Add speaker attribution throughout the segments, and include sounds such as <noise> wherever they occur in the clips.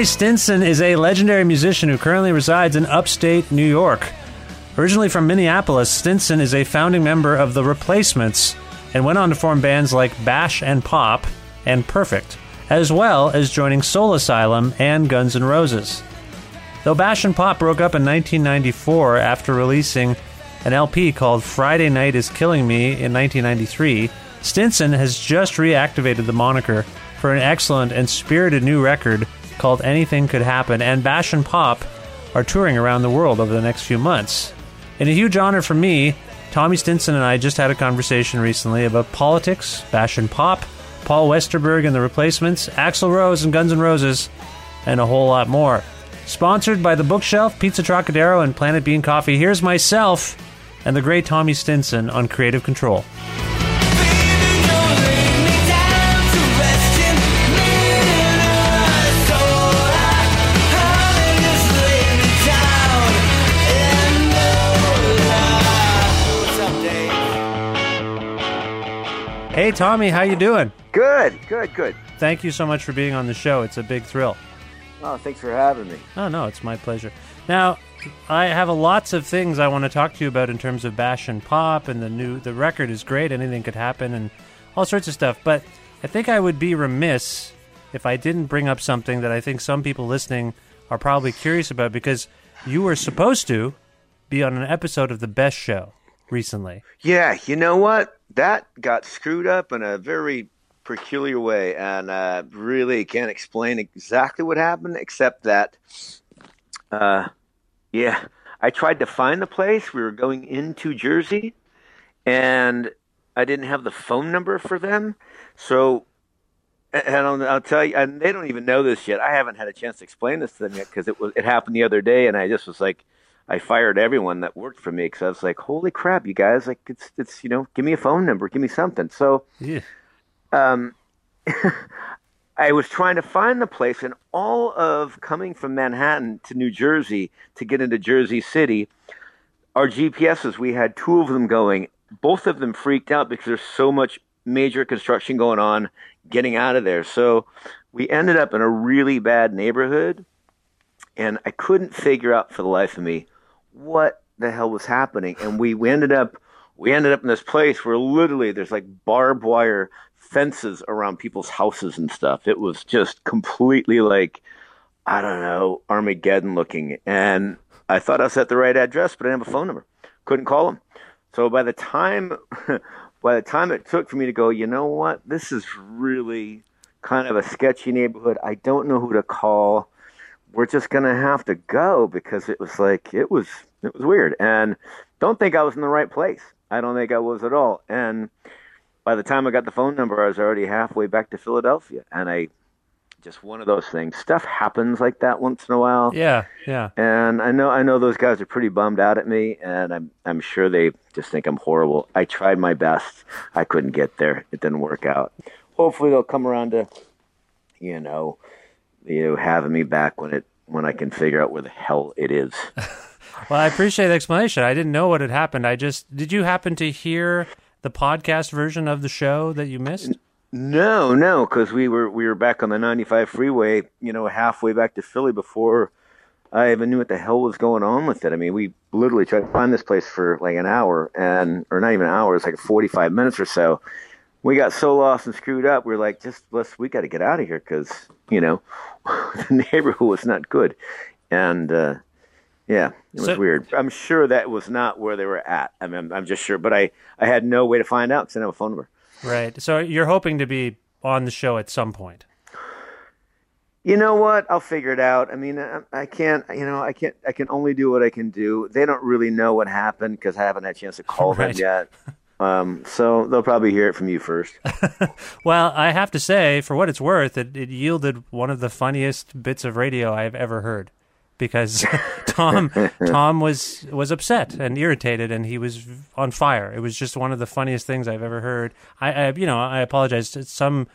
Speaker 1: Tommy Stinson is a legendary musician who currently resides in upstate New York. Originally from Minneapolis, Stinson is a founding member of The Replacements and went on to form bands like Bash and Pop and Perfect, as well as joining Soul Asylum and Guns N' Roses. Though Bash and Pop broke up in 1994 after releasing an LP called Friday Night is Killing Me in 1993, Stinson has just reactivated the moniker for an excellent and spirited new record called Anything Could Happen, and Bash and Pop are touring around the world over the next few months. In a huge honor for me, Tommy Stinson and I just had a conversation recently about politics, Bash and Pop, Paul Westerberg and the Replacements, Axl Rose and Guns N' Roses, and a whole lot more. Sponsored by The Bookshelf, Pizza Trocadero, and Planet Bean Coffee, here's myself and the great Tommy Stinson on Creative Control. Hey Tommy, how you doing?
Speaker 2: Good, good, good.
Speaker 1: Thank you so much for being on the show. It's a big thrill.
Speaker 2: Oh, thanks for having me.
Speaker 1: Oh no, it's my pleasure. Now, I have a lots of things I want to talk to you about in terms of Bash and Pop, and the new the record is great. Anything could happen, and all sorts of stuff. But I think I would be remiss if I didn't bring up something that I think some people listening are probably curious about because you were supposed to be on an episode of the Best Show recently.
Speaker 2: Yeah, you know what? That got screwed up in a very peculiar way, and uh, really can't explain exactly what happened, except that, uh, yeah, I tried to find the place. We were going into Jersey, and I didn't have the phone number for them, so. And I'll, I'll tell you, and they don't even know this yet. I haven't had a chance to explain this to them yet because it was it happened the other day, and I just was like, I fired everyone that worked for me because I was like, holy crap, you guys! Like, it's it's you know, give me a phone number, give me something. So,
Speaker 1: Yeah.
Speaker 2: um, <laughs> I was trying to find the place, and all of coming from Manhattan to New Jersey to get into Jersey City, our GPSs, we had two of them going. Both of them freaked out because there's so much major construction going on getting out of there. So we ended up in a really bad neighborhood, and I couldn't figure out for the life of me what the hell was happening. And we, we ended up we ended up in this place where literally there's like barbed wire fences around people's houses and stuff. It was just completely like, I don't know, Armageddon looking. And I thought I was at the right address, but I didn't have a phone number. Couldn't call them. So by the time, <laughs> by the time it took for me to go, you know what, this is really kind of a sketchy neighborhood. I don't know who to call. We're just gonna have to go because it was like it was it was weird, and don't think I was in the right place. I don't think I was at all. And by the time I got the phone number, I was already halfway back to Philadelphia, and I just one of those things. Stuff happens like that once in a while.
Speaker 1: Yeah, yeah.
Speaker 2: And I know I know those guys are pretty bummed out at me, and I'm I'm sure they just think I'm horrible. I tried my best. I couldn't get there. It didn't work out. Hopefully they'll come around to, you know, you know, having me back when it when I can figure out where the hell it is. <laughs>
Speaker 1: Well, I appreciate the explanation. I didn't know what had happened. I just did you happen to hear the podcast version of the show that you missed?
Speaker 2: No, no, because we were we were back on the 95 freeway, you know, halfway back to Philly before I even knew what the hell was going on with it. I mean, we literally tried to find this place for like an hour, and or not even an hour, it's like 45 minutes or so. We got so lost and screwed up. We are like, just let's we got to get out of here because you know <laughs> the neighborhood was not good, and uh, yeah, it was
Speaker 1: So-
Speaker 2: weird. I'm sure that was not where they were at. I mean, I'm, I'm just sure, but I I had no way to find out because I didn't have a phone number.
Speaker 1: Right. So you're hoping to be on the show at some point.
Speaker 2: You know what? I'll figure it out. I mean, I, I can't. You know, I can't. I can only do what I can do. They don't really know what happened because I haven't had a chance to call <laughs>
Speaker 1: Right.
Speaker 2: them yet. Um, so they'll probably hear it from you first. <laughs>
Speaker 1: Well, I have to say, for what it's worth, it, it yielded one of the funniest bits of radio I've ever heard. Because <laughs> Tom Tom was was upset and irritated, and he was on fire. It was just one of the funniest things I've ever heard. I, I you know I apologize. Some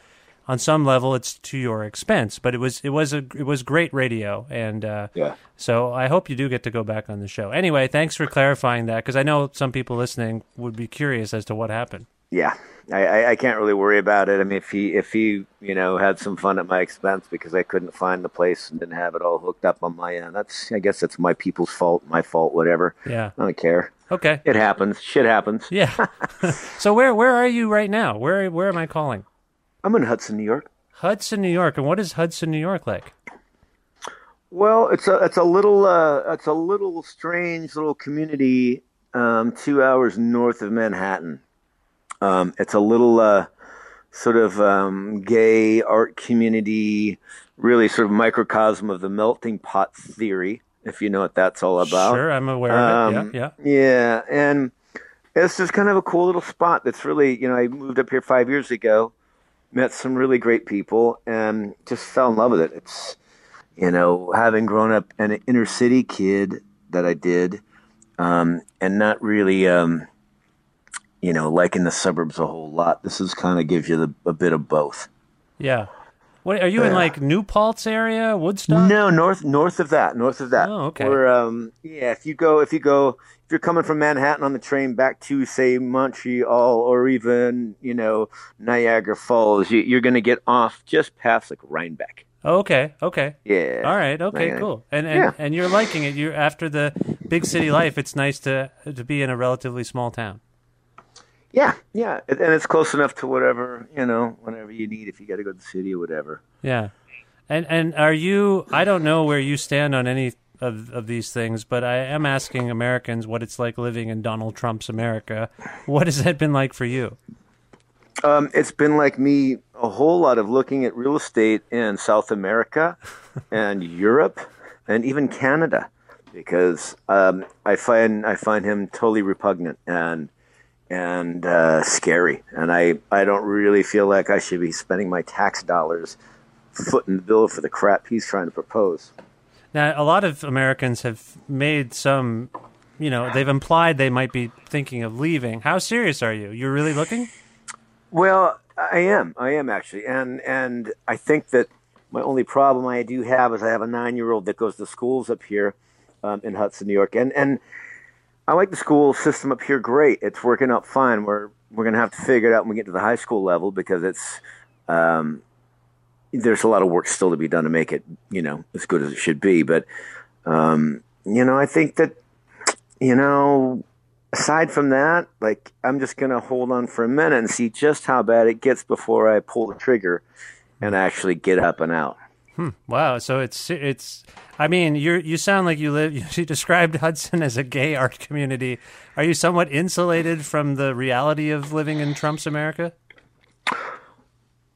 Speaker 1: on some level, it's to your expense, but it was it was a it was great radio, and uh,
Speaker 2: Yeah.
Speaker 1: So I hope you do get to go back on the show. Anyway, thanks for clarifying that because I know some people listening would be curious as to what happened.
Speaker 2: Yeah, I, I, I can't really worry about it. I mean, if he if he you know had some fun at my expense because I couldn't find the place and didn't have it all hooked up on my end, that's I guess that's my people's fault, my fault, whatever.
Speaker 1: Yeah.
Speaker 2: I don't care.
Speaker 1: Okay.
Speaker 2: It happens. Shit happens.
Speaker 1: Yeah. <laughs> so where where are you right now? Where where am I calling?
Speaker 2: I'm in Hudson, New York.
Speaker 1: Hudson, New York. And what is Hudson, New York like?
Speaker 2: Well, it's a it's a little uh, it's a little strange little community um, two hours north of Manhattan. Um, it's a little uh, sort of um, gay art community, really sort of microcosm of the melting pot theory, if you know what that's all about.
Speaker 1: Sure, I'm aware of it.
Speaker 2: Um,
Speaker 1: Yeah,
Speaker 2: Yeah, and it's just kind of a cool little spot that's really, you know, I moved up here five years ago, met some really great people, and just fell in love with it. It's, you know, having grown up an inner city kid that I did, um, and not really, um, you know, liking the suburbs a whole lot. This is kind of gives you the, a bit of both.
Speaker 1: yeah. What are you in like New Paltz area, Woodstock?
Speaker 2: No, north north of that, north of that.
Speaker 1: Oh, okay.
Speaker 2: We're um yeah, if you go if you go if you're coming from Manhattan on the train back to say Montreal or even you know Niagara Falls, you, you're gonna get off just past like Rhinebeck.
Speaker 1: Oh, okay. Okay.
Speaker 2: Yeah.
Speaker 1: All right. Okay. Cool. And and,
Speaker 2: Yeah.
Speaker 1: and you're liking it. You're after the big city life, it's nice to to be in a relatively small town.
Speaker 2: Yeah, yeah, and it's close enough to whatever you know, whenever you need. If you got to go to the city or whatever.
Speaker 1: Yeah. And and are you I don't know where you stand on any of of these things, but I am asking Americans what it's like living in Donald Trump's America. What has that been like for you?
Speaker 2: Um, it's been like me a whole lot of looking at real estate in South America <laughs> and Europe and even Canada because um, I find I find him totally repugnant and and uh, scary, and I I don't really feel like I should be spending my tax dollars footing the bill for the crap he's trying to propose.
Speaker 1: Now, a lot of Americans have made some, you know, they've implied they might be thinking of leaving. How serious are you? You're really looking?
Speaker 2: Well, I am. I am actually, and and I think that my only problem I do have is I have a nine-year-old that goes to schools up here um, in Hudson, New York, and and I like the school system up here. Great, it's working out fine. We're we're gonna have to figure it out when we get to the high school level because it's um, there's a lot of work still to be done to make it you know as good as it should be. But um, you know, I think that you know aside from that, like I'm just gonna hold on for a minute and see just how bad it gets before I pull the trigger and actually get up and out.
Speaker 1: Wow. So it's it's. I mean, you you sound like you live. <laughs> You described Hudson as a gay art community. Are you somewhat insulated from the reality of living in Trump's America?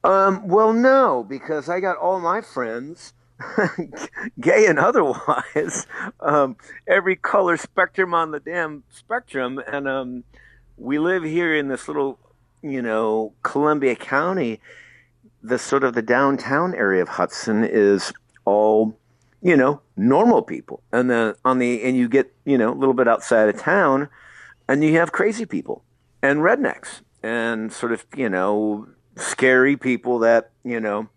Speaker 2: Um, well, no, because I got all my friends, <laughs> gay and otherwise, <laughs> um, every color spectrum on the damn spectrum, and um, we live here in this little, you know, Columbia County. The sort of the downtown area of Hudson is all, you know, normal people, and then on the and you get you know a little bit outside of town, and you have crazy people and rednecks and sort of you know scary people that you know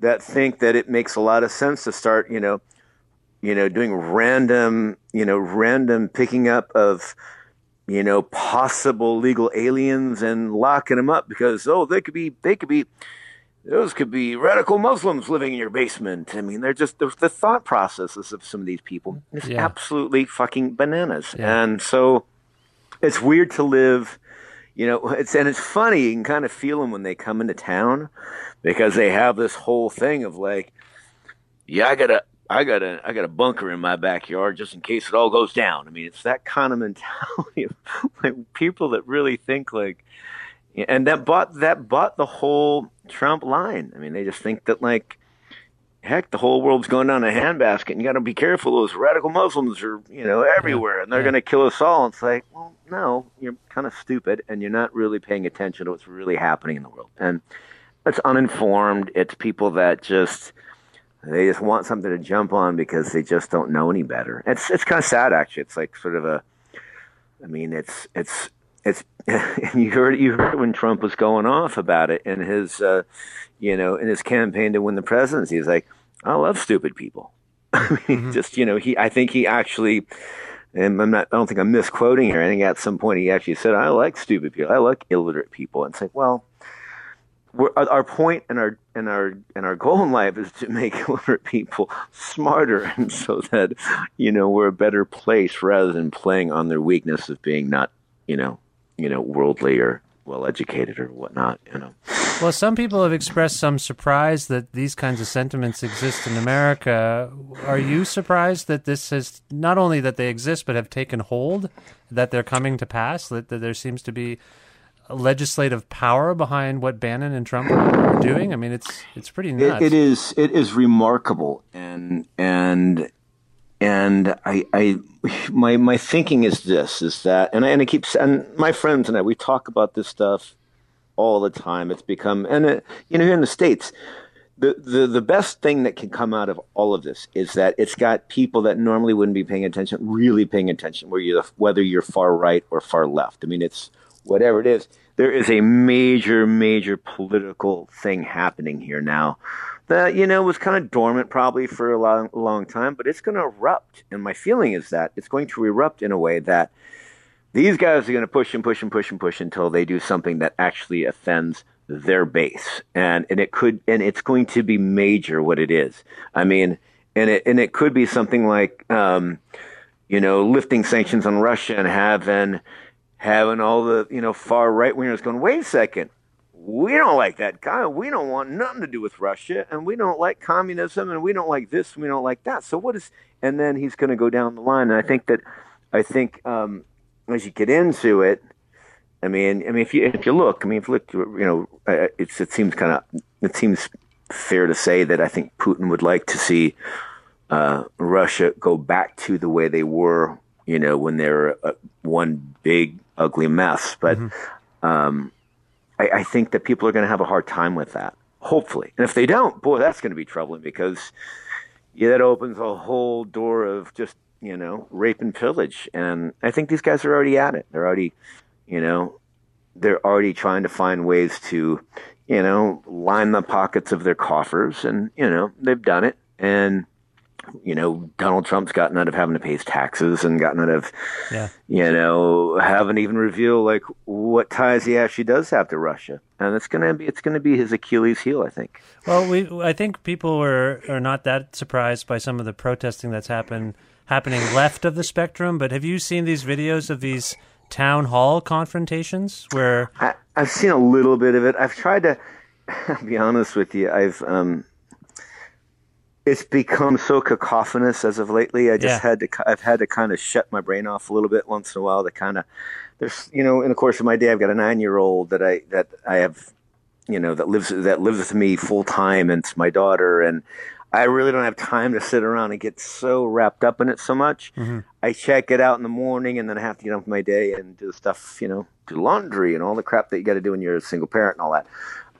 Speaker 2: that think that it makes a lot of sense to start you know you know doing random you know random picking up of you know possible legal aliens and locking them up because oh they could be they could be those could be radical Muslims living in your basement. I mean, they're just the, the thought processes of some of these people is
Speaker 1: Yeah.
Speaker 2: absolutely fucking bananas.
Speaker 1: Yeah.
Speaker 2: And so it's weird to live, you know, it's and it's funny. You can kind of feel them when they come into town because they have this whole thing of like, yeah, I got a, I got a, I got a bunker in my backyard just in case it all goes down. I mean, it's that kind of <laughs> mentality of like people that really think like, and that bought that bought the whole Trump line. I mean, they just think that like, heck, the whole world's going down a handbasket, and you got to be careful. Those radical Muslims are, you know, everywhere, and they're
Speaker 1: Yeah.
Speaker 2: going to kill us all. It's like, well, no, you're kind of stupid, and you're not really paying attention to what's really happening in the world. And it's uninformed. It's people that just they just want something to jump on because they just don't know any better. It's it's kind of sad, actually. It's like sort of a, I mean, it's it's it's <laughs> you heard you heard when Trump was going off about it in his, uh, you know, in his campaign to win the presidency. He's like, I love stupid people. <laughs> I mean, just you know, he I think he actually. And I'm not. I don't think I'm misquoting here. I think at some point he actually said, "I like stupid people. I like illiterate people." And it's like, well, we're, our our point and our and our and our goal in life is to make <laughs> illiterate people smarter, and so that you know we're a better place rather than playing on their weakness of being not you know you know worldly or well educated or whatnot. You know.
Speaker 1: Well, some people have expressed some surprise that these kinds of sentiments exist in America. Are you surprised that this has not only that they exist but have taken hold, that they're coming to pass, that, that there seems to be legislative power behind what Bannon and Trump are doing? I mean, it's it's pretty nuts.
Speaker 2: It, it is it is remarkable, and and and I I <laughs> my my thinking is this is that, and I, and it keeps and my friends and I we talk about this stuff all the time. It's become and it, you know here in the states. The, the the best thing that can come out of all of this is that it's got people that normally wouldn't be paying attention really paying attention where you whether you're far right or far left. I mean it's whatever it is. There is a major major political thing happening here now that you know was kind of dormant probably for a long long time, but it's going to erupt. And my feeling is that it's going to erupt in a way that these guys are going to push and push and push and push until they do something that actually offends their base. And and it could and it's going to be major what it is. I mean and it and it could be something like um you know lifting sanctions on russia and having having all the you know far right wingers going wait a second we don't like that guy. We don't want nothing to do with russia and we don't like communism and we don't like this and we don't like that. So what is and then he's going to go down the line. And i think that i think um as you get into it I mean, I mean, if you if you look, I mean, if you look, you know, it's it seems kind of it seems fair to say that I think Putin would like to see uh, Russia go back to the way they were, you know, when they were uh, one big ugly mess. But um, I, I think that people are going to have a hard time with that. Hopefully, and if they don't, boy, that's going to be troubling because yeah, that opens a whole door of just you know rape and pillage. And I think these guys are already at it. They're already you know they're already trying to find ways to you know line the pockets of their coffers and you know they've done it and you know donald trump's gotten out of having to pay his taxes and gotten out of
Speaker 1: Yeah.
Speaker 2: you know haven't even revealed like what ties he actually does have to russia and it's gonna be it's gonna be his achilles heel i think
Speaker 1: Well, we I think people are are not that surprised by some of the protesting that's happened happening left of the spectrum. But have you seen these videos of these town hall confrontations where
Speaker 2: I, I've seen a little bit of it. I've tried to I'll <laughs> be honest with you. I've um, it's become so cacophonous as of lately. I just
Speaker 1: Yeah.
Speaker 2: had to. I've had to kind of shut my brain off a little bit once in a while to kind of. There's you know in the course of my day, I've got a nine year old that I that I have, you know that lives that lives with me full time, and it's my daughter, and I really don't have time to sit around and get so wrapped up in it so much. I check it out in the morning, and then I have to get on with my day and do stuff, you know, do laundry and all the crap that you got to do when you're a single parent and all that.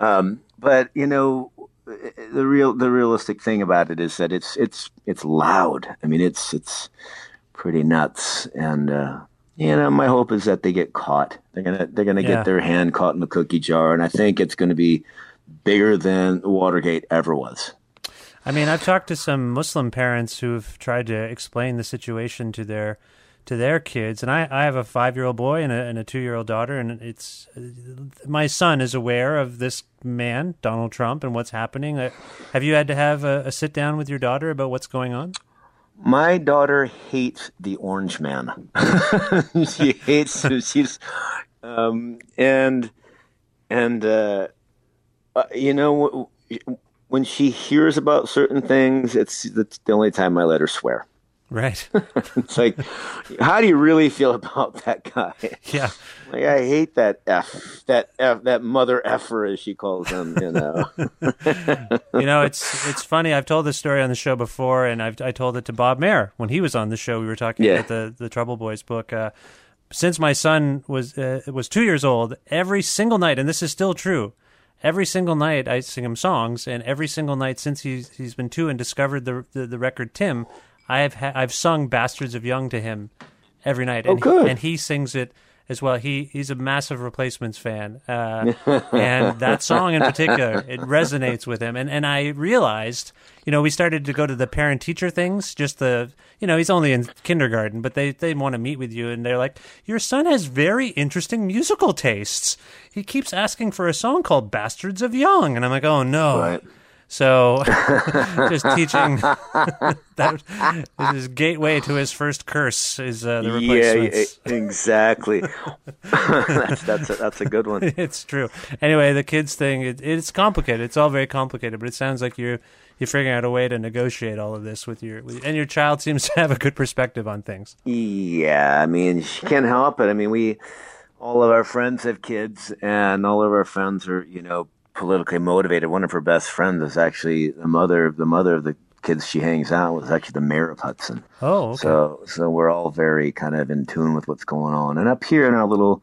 Speaker 2: Um, but you know, the real the realistic thing about it is that it's it's it's loud. I mean, it's it's pretty nuts, and uh, you know, my hope is that they get caught. They're gonna they're gonna
Speaker 1: Yeah.
Speaker 2: get their hand caught in the cookie jar, and I think it's going to be bigger than Watergate ever was.
Speaker 1: I mean, I've talked to some Muslim parents who've tried to explain the situation to their to their kids, and I, I have a five year old boy and a, and a two year old daughter, and it's my son is aware of this man, Donald Trump, and what's happening. Uh, Have you had to have a, a sit down with your daughter about what's going on?
Speaker 2: My daughter hates the orange man. <laughs> she hates she's um and and uh, uh you know when she hears about certain things it's the only time I let her swear.
Speaker 1: Right. <laughs>
Speaker 2: It's like how do you really feel about that guy?
Speaker 1: yeah.
Speaker 2: Like I hate that F that F that mother effer as she calls him, you know. <laughs>
Speaker 1: you know, it's it's funny. I've told this story on the show before, and I've I told it to Bob Mehr when he was on the show. We were talking
Speaker 2: Yeah.
Speaker 1: about the the Trouble Boys book. Uh, since my son was uh, was two years old, every single night, and this is still true. Every single night, I sing him songs, and every single night since he's he's been two and discovered the the, the record Tim, I have ha- I've sung "Bastards of Young" to him every night, and,
Speaker 2: good.
Speaker 1: He, and he sings it as well. He he's a massive Replacements fan, <laughs> uh, and that song in particular it resonates with him. And and I realized, you know, we started to go to the parent teacher things. Just the you know he's only in kindergarten, but they they want to meet with you, and they're like, your son has very interesting musical tastes. He keeps asking for a song called "Bastards of Young," and I'm like, oh no.
Speaker 2: Right.
Speaker 1: So, <laughs> just teaching <laughs> that his gateway to his first curse is uh, the
Speaker 2: yeah,
Speaker 1: replacements.
Speaker 2: e- <laughs> exactly. that's that's a, that's a good one.
Speaker 1: it's true. Anyway, the kids thing it, it's complicated. It's all very complicated, but it sounds like you're you're figuring out a way to negotiate all of this with your with, and your child seems to have a good perspective on things.
Speaker 2: Yeah, I mean, she can't help it. I mean, we all of our friends have kids, and all of our friends are, you know, politically motivated. One of her best friends is actually the mother of the mother of the kids she hangs out with. Is actually the mayor of Hudson.
Speaker 1: Oh, okay.
Speaker 2: So, so we're all very kind of in tune with what's going on. And up here in our little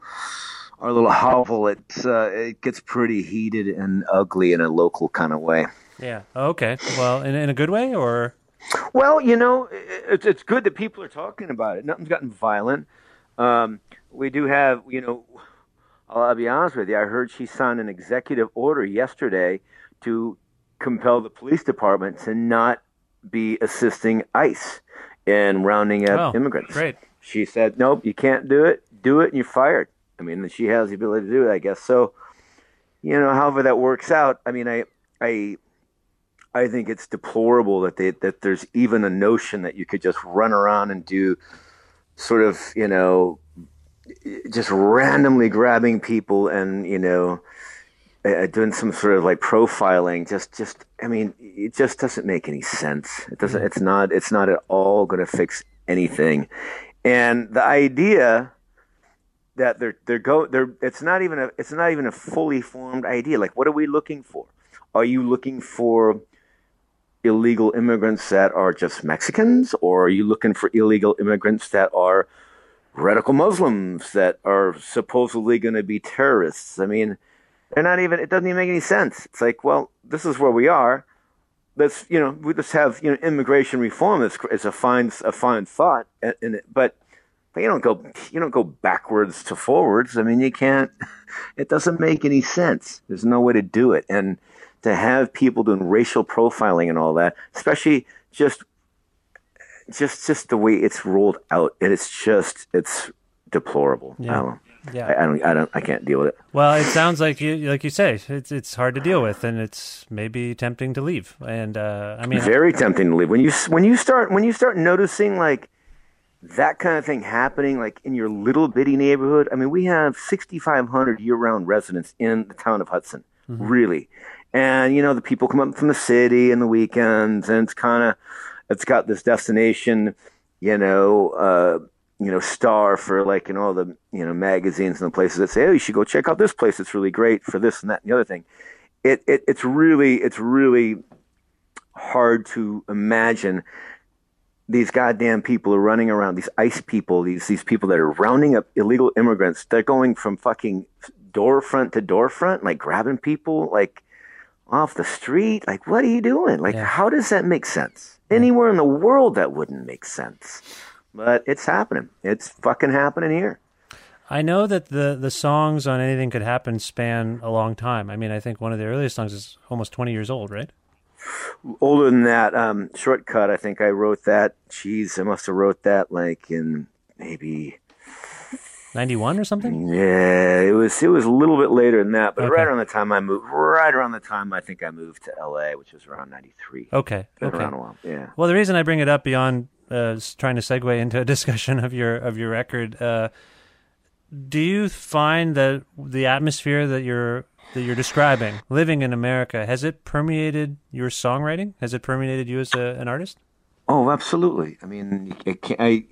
Speaker 2: our little hovel, it's uh, it gets pretty heated and ugly in a local kind of way.
Speaker 1: yeah. Okay. Well, in in a good way or
Speaker 2: Well, you know, it's it's good that people are talking about it. Nothing's gotten violent. Um, we do have, you know, I'll, be honest with you. I heard she signed an executive order yesterday to compel the police department to not be assisting ICE in rounding up
Speaker 1: Oh,
Speaker 2: immigrants.
Speaker 1: great.
Speaker 2: She said, "Nope, you can't do it. Do it, and you're fired." I mean, she has the ability to do it, I guess. So, you know, however that works out. I mean, I, I, I think it's deplorable that they that there's even a notion that you could just run around and do sort of, you know, just randomly grabbing people and you know uh, doing some sort of like profiling just just i mean it just doesn't make any sense. It doesn't it's not it's not at all going to fix anything. And the idea that they're they're go they're it's not even a it's not even a fully formed idea. Like what are we looking for? Are you looking for illegal immigrants that are just Mexicans or are you looking for illegal immigrants that are radical Muslims that are supposedly going to be terrorists. I mean, they're not even. It doesn't even make any sense. It's like, well, this is where we are. Let's, you know, we just have you know immigration reform. It's, a fine a fine thought, but you don't go you don't go backwards to forwards. I mean, you can't. <laughs> It doesn't make any sense. There's no way to do it, and to have people doing racial profiling and all that, especially just just just the way it's rolled out, and it's just it's deplorable. I
Speaker 1: Yeah.
Speaker 2: don't,
Speaker 1: yeah.
Speaker 2: I, I don't, I don't, I can't deal with it.
Speaker 1: Well, it sounds like you, like you say, it's it's hard to deal with, and it's maybe tempting to leave. And uh, I mean,
Speaker 2: Very tempting to leave when you when you start when you start noticing like that kind of thing happening like in your little bitty neighborhood. I mean, we have 6,500 year-round residents in the town of Hudson, really. And you know, the people come up from the city in the weekends, and it's kind of it's got this destination, you know, uh, you know, star for like in all the you know magazines and the places that say, oh, you should go check out this place. It's really great for this and that and the other thing. It, it it's really it's really hard to imagine these goddamn people are running around these ice people these these people that are rounding up illegal immigrants they're going from fucking door front to door front like grabbing people like off the street like what are you doing like
Speaker 1: Yeah.
Speaker 2: how does that make sense anywhere in the world that wouldn't make sense. But it's happening. It's fucking happening here.
Speaker 1: I know that the the songs on Anything Could Happen span a long time. I mean, I think one of the earliest songs is almost 20 years old, right?
Speaker 2: older than that um shortcut i think i wrote that. Jeez i must have wrote that like in maybe
Speaker 1: 91 or something?
Speaker 2: Yeah, it was it was a little bit later than that, but
Speaker 1: Okay.
Speaker 2: right around the time I moved, right around the time I think I moved to L.A., which was around '93.
Speaker 1: Okay. Okay.
Speaker 2: around a while. Yeah.
Speaker 1: Well, the reason I bring it up beyond uh, trying to segue into a <laughs> discussion of your of your record, uh, do you find that the atmosphere that you're that you're describing, living in America, has it permeated your songwriting? Has it permeated you as a, an artist?
Speaker 2: Oh, absolutely. I mean, I, can't, I,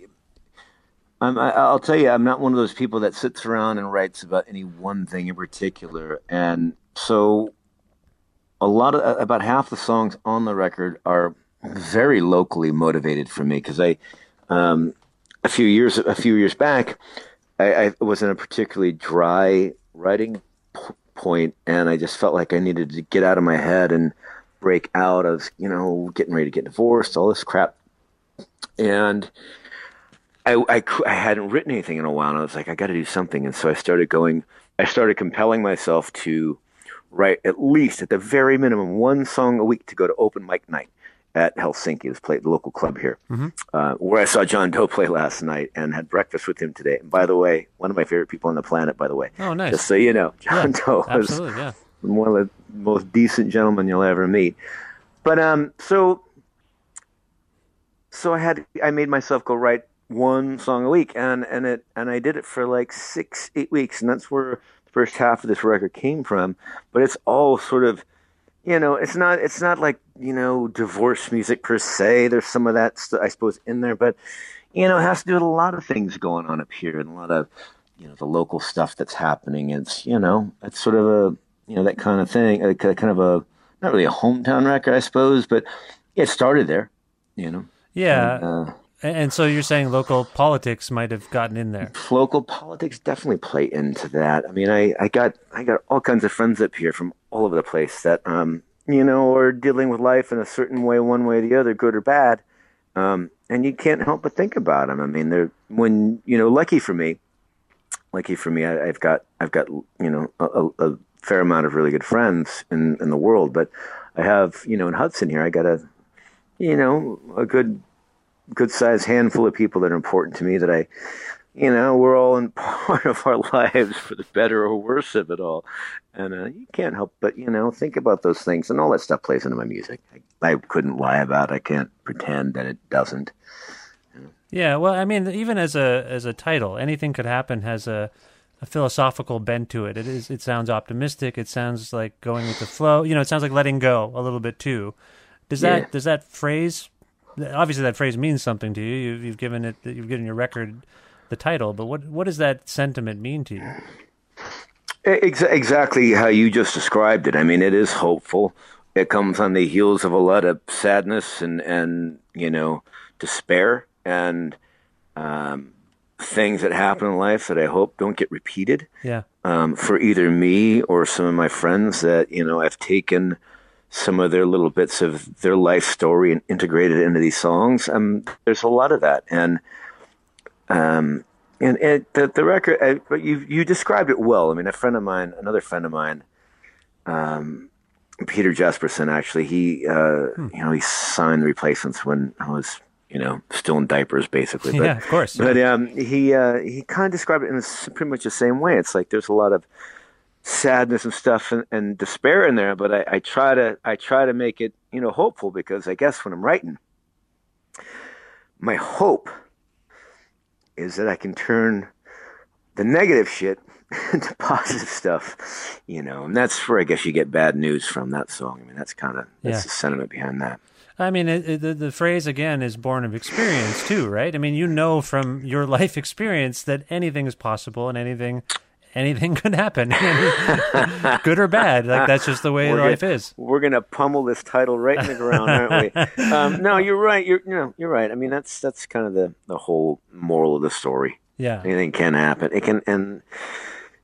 Speaker 2: I'm, I, I'll tell you, I'm not one of those people that sits around and writes about any one thing in particular, and so a lot of about half the songs on the record are very locally motivated for me because I, um, a few years a few years back, I, I was in a particularly dry writing p- point, and I just felt like I needed to get out of my head and break out. of you know, getting ready to get divorced, all this crap, and I, I, I hadn't written anything in a while, and I was like, I got to do something, and so I started going. I started compelling myself to write at least, at the very minimum, one song a week to go to open mic night at Helsinki. Let's play at the local club here, uh, where I saw John Doe play last night and had breakfast with him today. And by the way, one of my favorite people on the planet. By the way,
Speaker 1: Oh, nice.
Speaker 2: just so you know, John Doe was
Speaker 1: yeah.
Speaker 2: one of the most decent gentlemen you'll ever meet. But um, so so I had I made myself go write one song a week, and and it and I did it for like six eight weeks, and that's where the first half of this record came from. But it's all sort of you know it's not it's not like you know divorce music per se. There's some of that st- I suppose in there, but you know it has to do with a lot of things going on up here and a lot of you know the local stuff that's happening. It's you know it's sort of a you know that kind of thing, a, kind of a not really a hometown record, I suppose, but it started there. You know,
Speaker 1: Yeah.
Speaker 2: uh,
Speaker 1: and, so you're saying local politics might have gotten in there.
Speaker 2: local politics definitely play into that. I mean, I, I got I got all kinds of friends up here from all over the place that um you know are dealing with life in a certain way, one way or the other, good or bad. Um, and you can't help but think about them. I mean, they're when you know, lucky for me, lucky for me, I, I've got I've got you know a, a fair amount of really good friends in in the world, but I have you know in Hudson here, I got a you know a good good sized handful of people that are important to me that I you know, we're all in <laughs> part of our lives for the better or worse of it all. And uh, you can't help but, you know, think about those things. And all that stuff plays into my music. I, I couldn't lie about it. I can't pretend that it doesn't.
Speaker 1: Yeah, well, I mean, even as a as a title, anything could happen has a, a philosophical bent to it. It is. It sounds optimistic. It sounds like going with the flow. You know, it sounds like letting go a little bit too. Does that
Speaker 2: Yeah.
Speaker 1: does that phrase? Obviously, that phrase means something to you. You've, you've given it. You've given your record the title. But what what does that sentiment mean to you?
Speaker 2: Ex- exactly how you just described it. I mean, it is hopeful. It comes on the heels of a lot of sadness and, and you know, despair and um, things that happen in life that I hope don't get repeated.
Speaker 1: Yeah.
Speaker 2: um, for either me or some of my friends that you know I've taken some of their little bits of their life story and integrated into these songs. Um, there's a lot of that, and um, and it, the the record. Uh, but you you described it well. I mean, a friend of mine, another friend of mine, um, Peter Jesperson, actually, he uh, you know he signed the replacements when I was. You know, still in diapers, basically. But,
Speaker 1: Yeah, of course.
Speaker 2: But um, he uh, he kind of described it in pretty much the same way. It's like there's a lot of sadness and stuff and, and despair in there, but I, I try to I try to make it you know hopeful because I guess when I'm writing, my hope is that I can turn the negative shit <laughs> into positive stuff, you know, and that's where I guess you get bad news from that song. I mean, that's kind of that's
Speaker 1: Yeah.
Speaker 2: the sentiment behind that.
Speaker 1: I mean, it, it, the, the phrase again is born of experience too, right? I mean, you know from your <laughs> life experience that anything is possible and anything, anything <laughs> could happen, <laughs> good or bad. Like that's just the way life
Speaker 2: gonna,
Speaker 1: is.
Speaker 2: We're gonna pummel this title right in the ground, aren't we? <laughs> Um, no, you're right. You're you know, you're right. I mean, that's that's kind of the the whole moral of the story.
Speaker 1: Yeah.
Speaker 2: Anything can happen. It can, and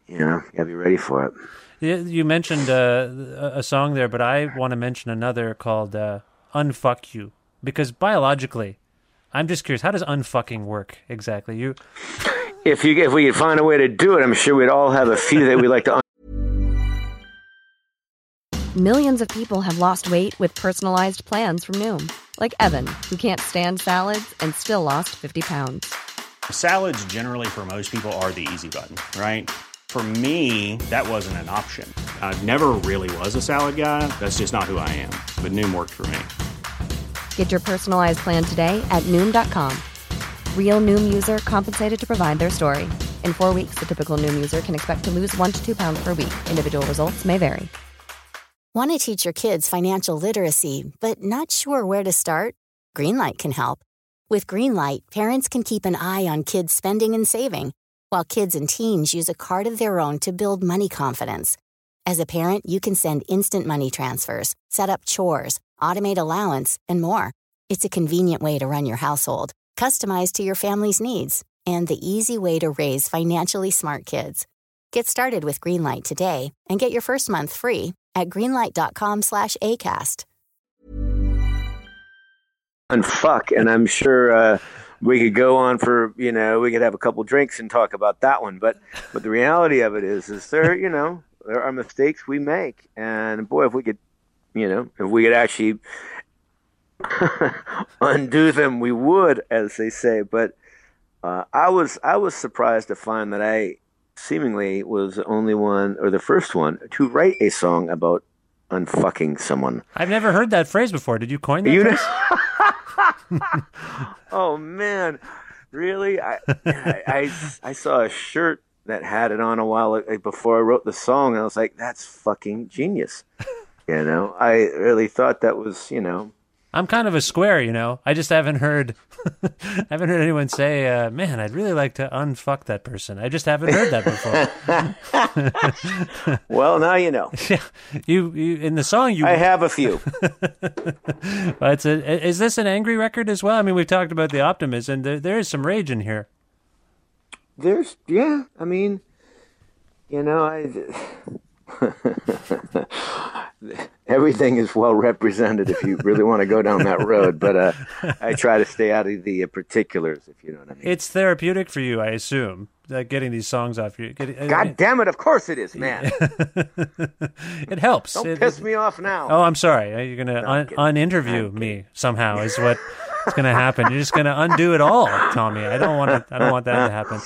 Speaker 2: you know, you gotta be ready for it.
Speaker 1: You- You mentioned uh, a a song there, but I want to mention another called uh, "Unfuck You" because biologically, I'm just curious. How does unfucking work exactly? You <laughs>
Speaker 2: If you if we could find a way to do it, I'm sure we'd all have a few that we'd like to.
Speaker 3: Millions of people have lost weight with personalized plans from Noom, like Evan, who can't stand salads and still lost 50 pounds.
Speaker 4: Salads, generally, for most people, are the easy button, right? For me, that wasn't an option. I never really was a salad guy. That's just not who I am. But Noom worked for me.
Speaker 3: Get your personalized plan today at Noom.com. Real Noom user compensated to provide their story. In four weeks, the typical Noom user can expect to lose one to two pounds per week. Individual results may vary.
Speaker 5: Want to teach your kids financial literacy, but not sure where to start? Greenlight can help. With Greenlight, parents can keep an eye on kids' spending and saving, while kids and teens use a card of their own to build money confidence. As a parent, you can send instant money transfers, set up chores, automate allowance, and more. It's a convenient way to run your household, customized to your family's needs, and the easy way to raise financially smart kids. Get started with Greenlight today and get your first month free at greenlight.com slash ACAST.
Speaker 2: and fuck. And I'm sure uh, we could go on for you know we could have a couple drinks and talk about that one. But but the reality of it is is there you know there are mistakes we make, and boy, if we could you know if we could actually <laughs> undo them, we would, as they say. But uh, I was I was surprised to find that I seemingly was the only one or the first one to write a song about unfucking someone.
Speaker 1: I've never heard that phrase before. Did you coin that?
Speaker 2: You know- <laughs> <laughs> oh man, really? I, I I I saw a shirt that had it on a while like, before I wrote the song, and I was like, "That's fucking genius." <laughs> You know, I really thought that was you know.
Speaker 1: I'm kind of a square, you know. I just haven't heard, I <laughs> haven't heard anyone say, uh, "Man, I'd really like to unfuck that person." I just haven't heard that before. <laughs>
Speaker 2: Well, now you know.
Speaker 1: yeah, you, you in the song you.
Speaker 2: I have a few.
Speaker 1: But it's a, is this an angry record as well? I mean, we've talked about the optimism, there, there is some rage in here.
Speaker 2: There's yeah. I mean, you know, I. <laughs> Everything is well represented if you really want to go down that road, but uh, I try to stay out of the uh, particulars, if you know what I mean.
Speaker 1: It's therapeutic for you, I assume, uh, getting these songs off you. Getting, I
Speaker 2: God
Speaker 1: mean,
Speaker 2: damn it! Of course it is, man. <laughs>
Speaker 1: it helps.
Speaker 2: Don't
Speaker 1: It-
Speaker 2: piss
Speaker 1: it-
Speaker 2: me off now.
Speaker 1: Oh, I'm sorry. Uh, You're gonna un-
Speaker 2: kidding.
Speaker 1: uninterview me somehow is what is gonna happen. You're just gonna undo it all, Tommy. I don't want to. I don't want that to happen.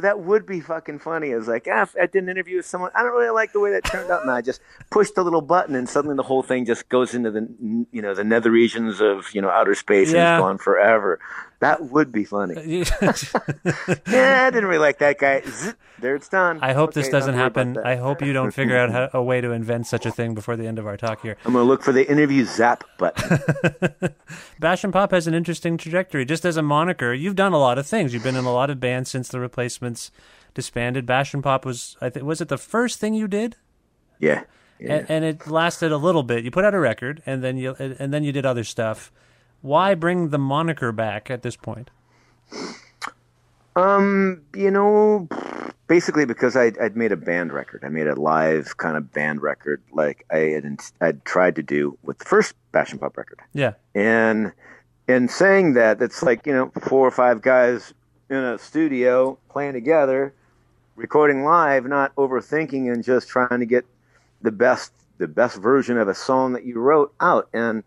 Speaker 2: that would be fucking funny. I was like, ah, I did an interview with someone. I don't really like the way that turned out, and I just pushed the little button, and suddenly the whole thing just goes into the you know the nether regions of you know outer space and it's gone forever. That would be funny. <laughs> yeah, I didn't really like that guy. Zip, there it's done.
Speaker 1: I hope this
Speaker 2: Okay, don't
Speaker 1: doesn't happen. I hope you don't figure out <laughs> how, a way to invent such a thing before the end of our talk here.
Speaker 2: I'm gonna look for the interview zap button. <laughs>
Speaker 1: Bash and Pop has an interesting trajectory. Just as a moniker, you've done a lot of things. You've been in a lot of bands since the Replacements disbanded. Bash and Pop was, I think, was it the first thing you did?
Speaker 2: yeah. yeah.
Speaker 1: and, and it lasted a little bit. You put out a record, and then you and then you did other stuff. Why bring the moniker back at this point?
Speaker 2: Um, you know, basically because I I'd made a band record. I made a live kind of band record, like I had I'd tried to do with the first Bash and Pop record.
Speaker 1: Yeah,
Speaker 2: And in saying that, it's like you know four or five guys in a studio playing together, recording live, not overthinking and just trying to get the best the best version of a song that you wrote out. And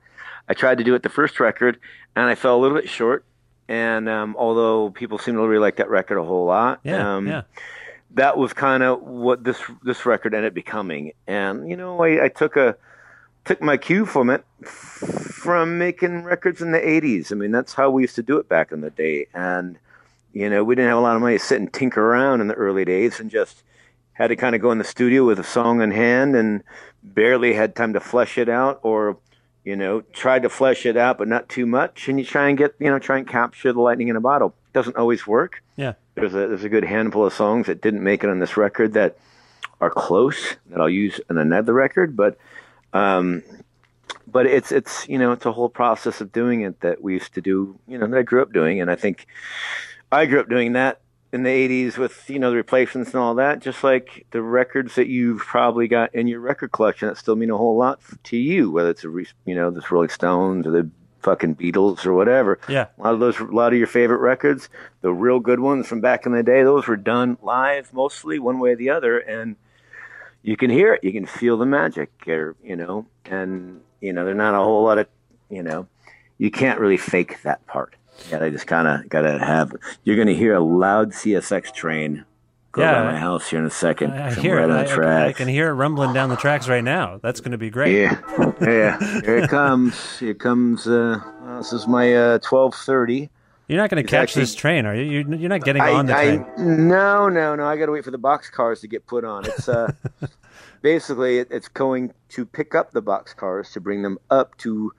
Speaker 2: I tried to do it the first record, and I fell a little bit short. And um, although people seem to really like that record a whole lot,
Speaker 1: yeah,
Speaker 2: um,
Speaker 1: yeah.
Speaker 2: that was kind of what this this record ended up becoming. And you know, I, I took a took my cue from it from making records in the '80s. I mean, that's how we used to do it back in the day. And You know, we didn't have a lot of money to sit and tinker around in the early days, and just had to kind of go in the studio with a song in hand, and barely had time to flesh it out, or you know, tried to flesh it out, but not too much, and you try and get you know, try and capture the lightning in a bottle. It Doesn't always work.
Speaker 1: Yeah.
Speaker 2: There's a there's a good handful of songs that didn't make it on this record that are close that I'll use in another record, but um, but it's it's you know it's a whole process of doing it that we used to do you know that I grew up doing, and I think I grew up doing that in the '80s with you know the replacements and all that, just like the records that you've probably got in your record collection that still mean a whole lot to you, whether it's a re- you know the Rolling Stones or the fucking Beatles or whatever.
Speaker 1: Yeah.
Speaker 2: A lot of those, a lot of your favorite records, the real good ones from back in the day, those were done live mostly, one way or the other, and you can hear it, you can feel the magic, or you know, and you know, they're not a whole lot of, you know, you can't really fake that part. Yeah, I just kind of got to have. You're going to hear a loud CSX train go
Speaker 1: Yeah.
Speaker 2: by my house here in a second.
Speaker 1: I, I hear
Speaker 2: right
Speaker 1: it.
Speaker 2: on
Speaker 1: I,
Speaker 2: the
Speaker 1: I-. I can hear it rumbling down the tracks right now. That's going to be great.
Speaker 2: Yeah, <laughs> yeah. Here it comes. Here comes. Uh, well, this is my uh, twelve thirty.
Speaker 1: You're not going to catch
Speaker 2: actually-
Speaker 1: this train, are you? You're, you're not getting on the train.
Speaker 2: no, no, no. I got to wait for the box cars to get put on. It's uh, <laughs> basically it, it's going to pick up the box cars to bring them up to,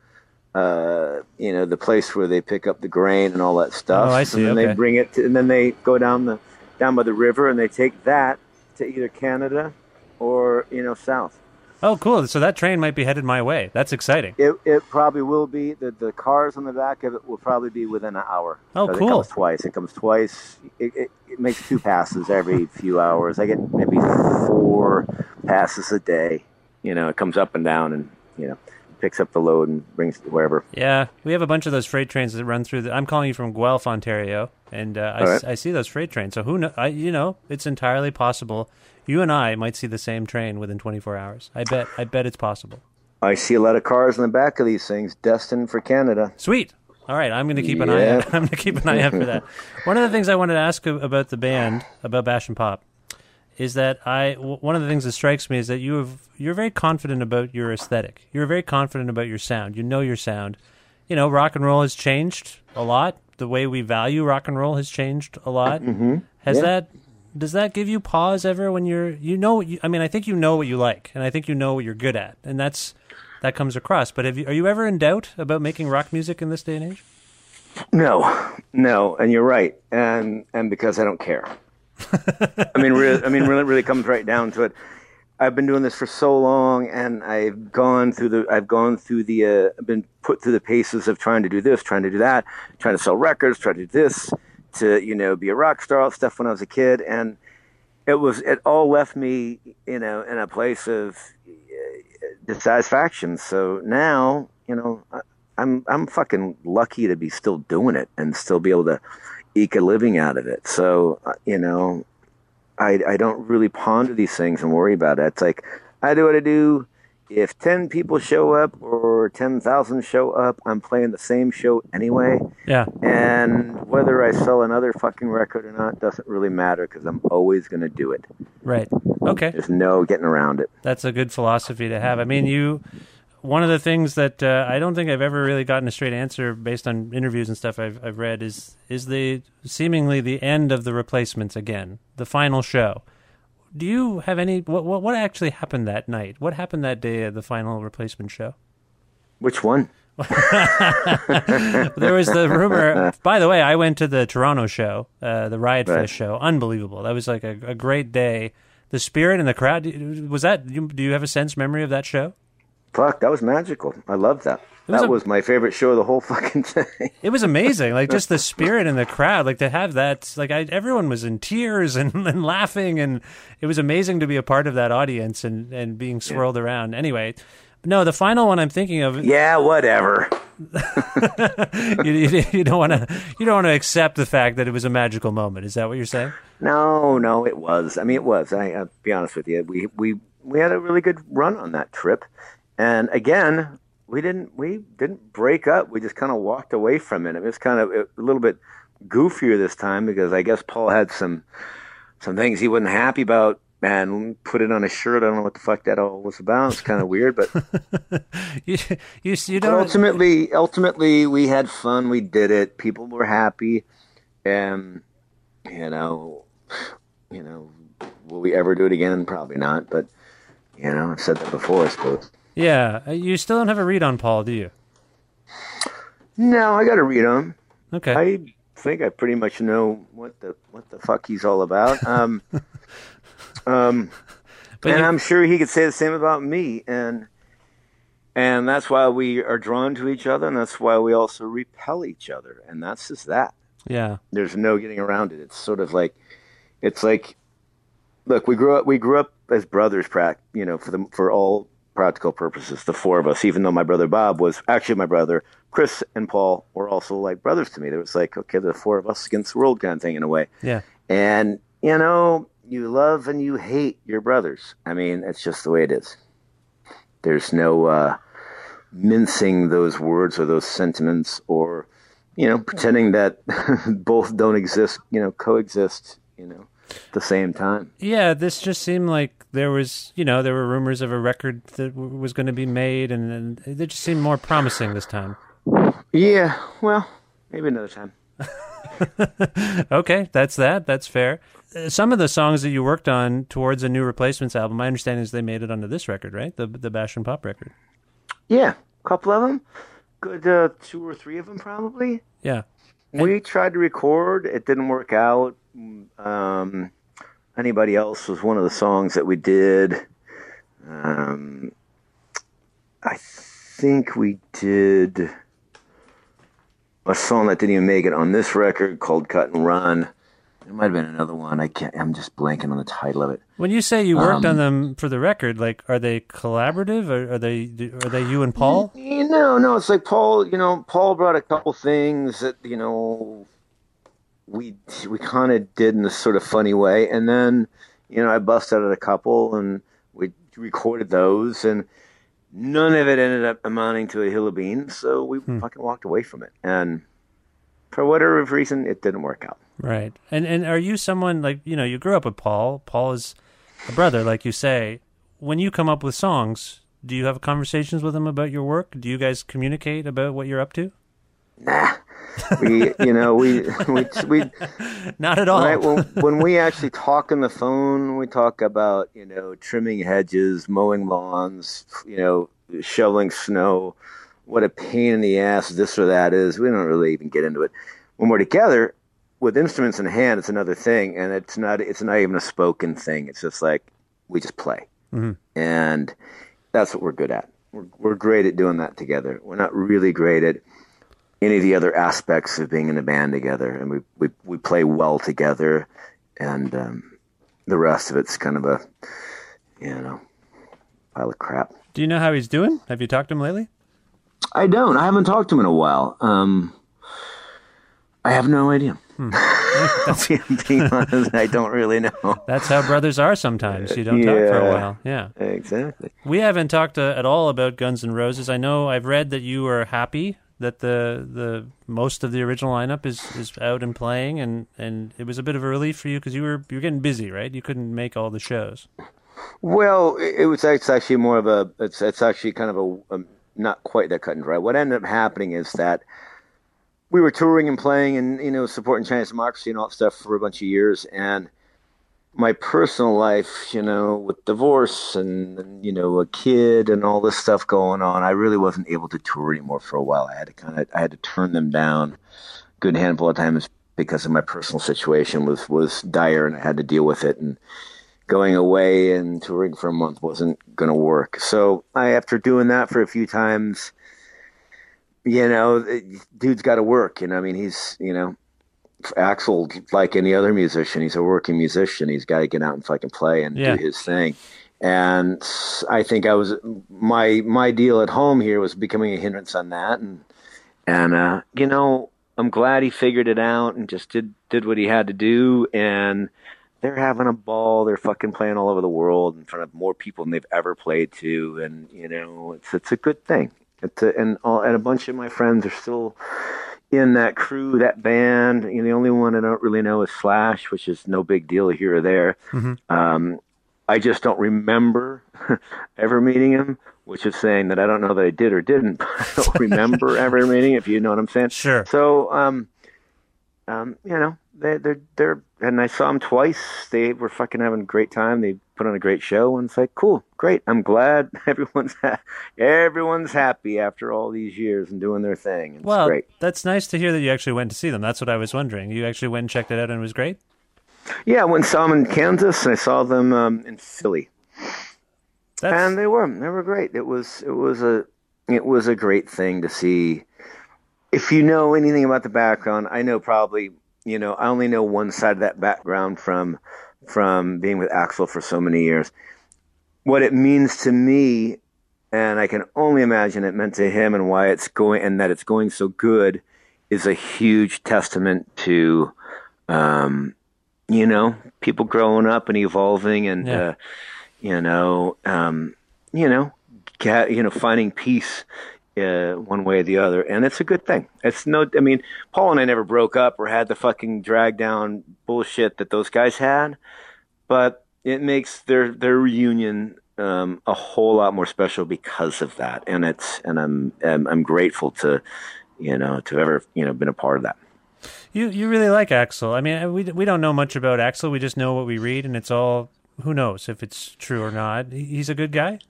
Speaker 2: uh, you know, the place where they pick up the grain and all that stuff.
Speaker 1: Oh, I see,
Speaker 2: And then
Speaker 1: okay.
Speaker 2: they bring it, to, and then they go down the down by the river and they take that to either Canada or you know south.
Speaker 1: Oh, cool. So that train might be headed my way. That's exciting.
Speaker 2: It, it probably will be. The, the cars on the back of it will probably be within an hour.
Speaker 1: Oh, cool.
Speaker 2: It comes twice. It comes twice. It, it, it makes two passes every few hours. I get maybe four passes a day. You know, it comes up and down and, you know, picks up the load and brings it wherever.
Speaker 1: Yeah, we have a bunch of those freight trains that run through. The, I'm calling you from Guelph, Ontario, and uh, I,
Speaker 2: right.
Speaker 1: I see those freight trains. So who know? I, you know, it's entirely possible. You and I might see the same train within 24 hours. I bet. I bet it's possible.
Speaker 2: I see a lot of cars in the back of these things destined for Canada.
Speaker 1: Sweet. All right, I'm going to keep an eye. Out. <laughs> I'm going to keep an eye out for that. <laughs> One of the things I wanted to ask about the band, about Bash and Pop, is that I w- one of the things that strikes me is that you have you're very confident about your aesthetic. You're very confident about your sound. You know your sound. You know, rock and roll has changed a lot. The way we value rock and roll has changed a lot. Mm-hmm. Has
Speaker 2: Yeah.
Speaker 1: that does that give you pause ever when you're you know you, I mean I think you know what you like and I think you know what you're good at and that's that comes across. But have you, are you ever in doubt about making rock music in this day and age?
Speaker 2: No, no, and you're right, and and because I don't care. <laughs> I mean, really, I mean, really, really comes right down to it. I've been doing this for so long, and I've gone through the, I've gone through the, uh, been put through the paces of trying to do this, trying to do that, trying to sell records, trying to do this, to you know, be a rock star, all stuff when I was a kid, and it was, it all left me, you know, in a place of uh, dissatisfaction. So now, you know, I, I'm I'm fucking lucky to be still doing it and still be able to eke a living out of it. So uh, you know, I I don't really ponder these things and worry about it. It's like I do what I do. If ten people show up or ten thousand show up, I'm playing the same show anyway.
Speaker 1: Yeah.
Speaker 2: And whether I sell another fucking record or not doesn't really matter because I'm always going to do it.
Speaker 1: Right. Okay.
Speaker 2: There's no getting around it.
Speaker 1: That's a good philosophy to have. I mean, you. One of the things that uh, I don't think I've ever really gotten a straight answer based on interviews and stuff I've, I've read is is the seemingly the end of the replacements again, the final show. Do you have any? What what, what actually happened that night? What happened that day of the final replacement show?
Speaker 2: Which one? <laughs> <laughs>
Speaker 1: There was the rumor. By the way, I went to the Toronto show, uh, the Riot
Speaker 2: Right.
Speaker 1: Fest show. Unbelievable. That was like a, a great day. The spirit and the crowd. Was that? Do you have a sense memory of that show?
Speaker 2: Fuck, that was magical. I loved that.
Speaker 1: was
Speaker 2: that
Speaker 1: a-
Speaker 2: was my favorite show of the whole <laughs> fucking thing.
Speaker 1: It was amazing, like just the spirit in the crowd, like to have that. Like I, everyone was in tears <laughs> and, and laughing, and it was amazing to be a part of that audience and, and being swirled around. Anyway, no, the final one I'm thinking of,
Speaker 2: yeah, whatever. <laughs>
Speaker 1: you, you don't want to you don't want to accept the fact that it was a magical moment. Is that what you're saying?
Speaker 2: No, no, it was. I mean, it was. I, I'll be honest with you. We we we had a really good run on that trip, and again, we didn't we didn't break up. We just kind of walked away from it. It was kind of a little bit goofier this time because I guess Paul had some some things he wasn't happy about. And put it on a shirt. I don't know what the fuck that all was about. It's kind of weird, but <laughs>
Speaker 1: You you, you
Speaker 2: But ultimately, ultimately, we had fun. We did it. People were happy, and you know, you know, will we ever do it again? Probably not. But you know, I've said that before, I suppose.
Speaker 1: Yeah, uh, you still don't have a read on Paul, do you?
Speaker 2: No, I got to read him.
Speaker 1: Okay.
Speaker 2: I think I pretty much know what the what the fuck he's all about. <laughs> Um, um,
Speaker 1: But
Speaker 2: and
Speaker 1: you-
Speaker 2: I'm sure he could say the same about me, and and that's why we are drawn to each other, and that's why we also repel each other, and that's just that.
Speaker 1: yeah.
Speaker 2: There's no getting around it. It's sort of like, it's like, look, we grew up we grew up as brothers, prac, you know, for the for all practical purposes, the four of us. Even though my brother Bob was actually my brother, Chris and Paul were also like brothers to me. There was like, okay, the four of us against the world kind of thing in a way.
Speaker 1: Yeah.
Speaker 2: And, you know, you love and you hate your brothers. I mean, it's just the way it is. There's no uh, mincing those words or those sentiments or, you know, pretending that <laughs> both don't exist, you know, coexist, you know, at the same time.
Speaker 1: Yeah, this just seemed like there was, you know, there were rumors of a record that w- was going to be made, and, and it just seemed more promising this time.
Speaker 2: Yeah, well, maybe another time. <laughs>
Speaker 1: Okay, that's that. That's fair. Uh, Some of the songs that you worked on towards a new replacements album, my understanding is they made it onto this record, right? The the Bash and Pop record.
Speaker 2: Yeah, a couple of them. Good uh, two or three of them, probably.
Speaker 1: Yeah.
Speaker 2: We tried to record. It didn't work out. Um, Anybody else was one of the songs that we did. Um, I think we did a song that didn't even make it on this record called "Cut and Run." There might have been another one. I can't. I'm just blanking on the title of it.
Speaker 1: When you say you worked
Speaker 2: Um,
Speaker 1: on them for the record, like are they collaborative or are they are they you and Paul?
Speaker 2: You know, no, it's like Paul. You know, Paul brought a couple things that you know we we kind of did in a sort of funny way, and then you know I busted out a couple and we recorded those, and none of it ended up amounting to a hill of beans, so we hmm. fucking walked away from it, and for whatever reason, it didn't work out.
Speaker 1: Right. And and are you someone like you know you grew up with Paul? Paul is a brother, like you say. When you come up with songs, do you have conversations with him about your work? Do you guys communicate about what you're up to?
Speaker 2: Nah, we you know we <laughs> we we <laughs>
Speaker 1: Not at all.
Speaker 2: Right. When, when we actually talk on the phone, we talk about you know trimming hedges, mowing lawns, you know shoveling snow. What a pain in the ass this or that is. We don't really even get into it. When we're together with instruments in hand, it's another thing, and it's not. It's not even a spoken thing. It's just like we just play, mm-hmm. and that's what we're good at. We're we're great at doing that together. We're not really great at any of the other aspects of being in a band together, and we we, we play well together, and um, the rest of it's kind of a you know pile of crap.
Speaker 1: do you know how he's doing? Have you talked to him lately?
Speaker 2: I don't. I haven't talked to him in a while. Um, I have no idea. <laughs> being honest, I don't really know.
Speaker 1: That's how brothers are sometimes. You don't talk for a while. Yeah.
Speaker 2: Exactly.
Speaker 1: We haven't talked uh, at all about Guns N' Roses. I know I've read that you are happy that the the most of the original lineup is, is out and playing, and, and it was a bit of a relief for you because you were you were getting busy, right? You couldn't make all the shows.
Speaker 2: Well, it was it's actually more of a it's it's actually kind of a, um not quite that cut and dry. What ended up happening is that we were touring and playing and you know supporting Chinese democracy and all that stuff for a bunch of years, and my personal life, you know, with divorce and, and you know a kid and all this stuff going on, I really wasn't able to tour anymore for a while. I had to kind of I had to turn them down a good handful of times because of my personal situation was was dire and I had to deal with it and going away and touring for a month wasn't going to work. So I, after doing that for a few times, you know, dude's got to work. You know, I mean, he's, you know, Axl, like any other musician, he's a working musician. He's got to get out and fucking play and
Speaker 1: Yeah.
Speaker 2: do his thing. And I think I was my my deal at home here was becoming a hindrance on that, and and uh, you know I'm glad he figured it out and just did did what he had to do, and they're having a ball. They're fucking playing all over the world in front of more people than they've ever played to, and you know it's it's a good thing. It's a, and all, and a bunch of my friends are still in that crew, that band. You know, the only one I don't really know is Slash, which is no big deal here or there. Um, I just don't remember <laughs> ever meeting him, which is saying that I don't know that I did or didn't. <laughs> But I don't <laughs> remember ever meeting. If you know what I'm saying.
Speaker 1: Sure.
Speaker 2: So, um, um, you know, they, they're they're and I saw them twice. They were fucking having a great time. They put on a great show, and it's like, cool, great. I'm glad <laughs> everyone's ha- everyone's happy after all these years and doing their thing. It's
Speaker 1: Well,
Speaker 2: great.
Speaker 1: that's nice to hear that you actually went to see them. That's what I was wondering. You actually went and checked it out, and it was great.
Speaker 2: Yeah, I went and saw them in Kansas, and I saw them um, in Philly,
Speaker 1: That's
Speaker 2: and they were they were great. It was it was a it was a great thing to see. If you know anything about the background, I know probably you know I only know one side of that background from from being with Axl for so many years. What it means to me, and I can only imagine it meant to him, and why it's going and that it's going so good, is a huge testament to. Um, you know, people growing up and evolving and,
Speaker 1: Yeah.
Speaker 2: uh, you know, um, you know, you know, finding peace, uh, one way or the other. And it's a good thing. It's no, I mean, Paul and I never broke up or had the fucking drag down bullshit that those guys had, but it makes their, their reunion, um, a whole lot more special because of that. And it's, and I'm, I'm, I'm grateful to, you know, to ever, you know, been a part of that.
Speaker 1: you. You really like Axl. I mean, we we don't know much about Axl. We just know what we read, and it's all. Who knows if it's true or not? He's a good guy.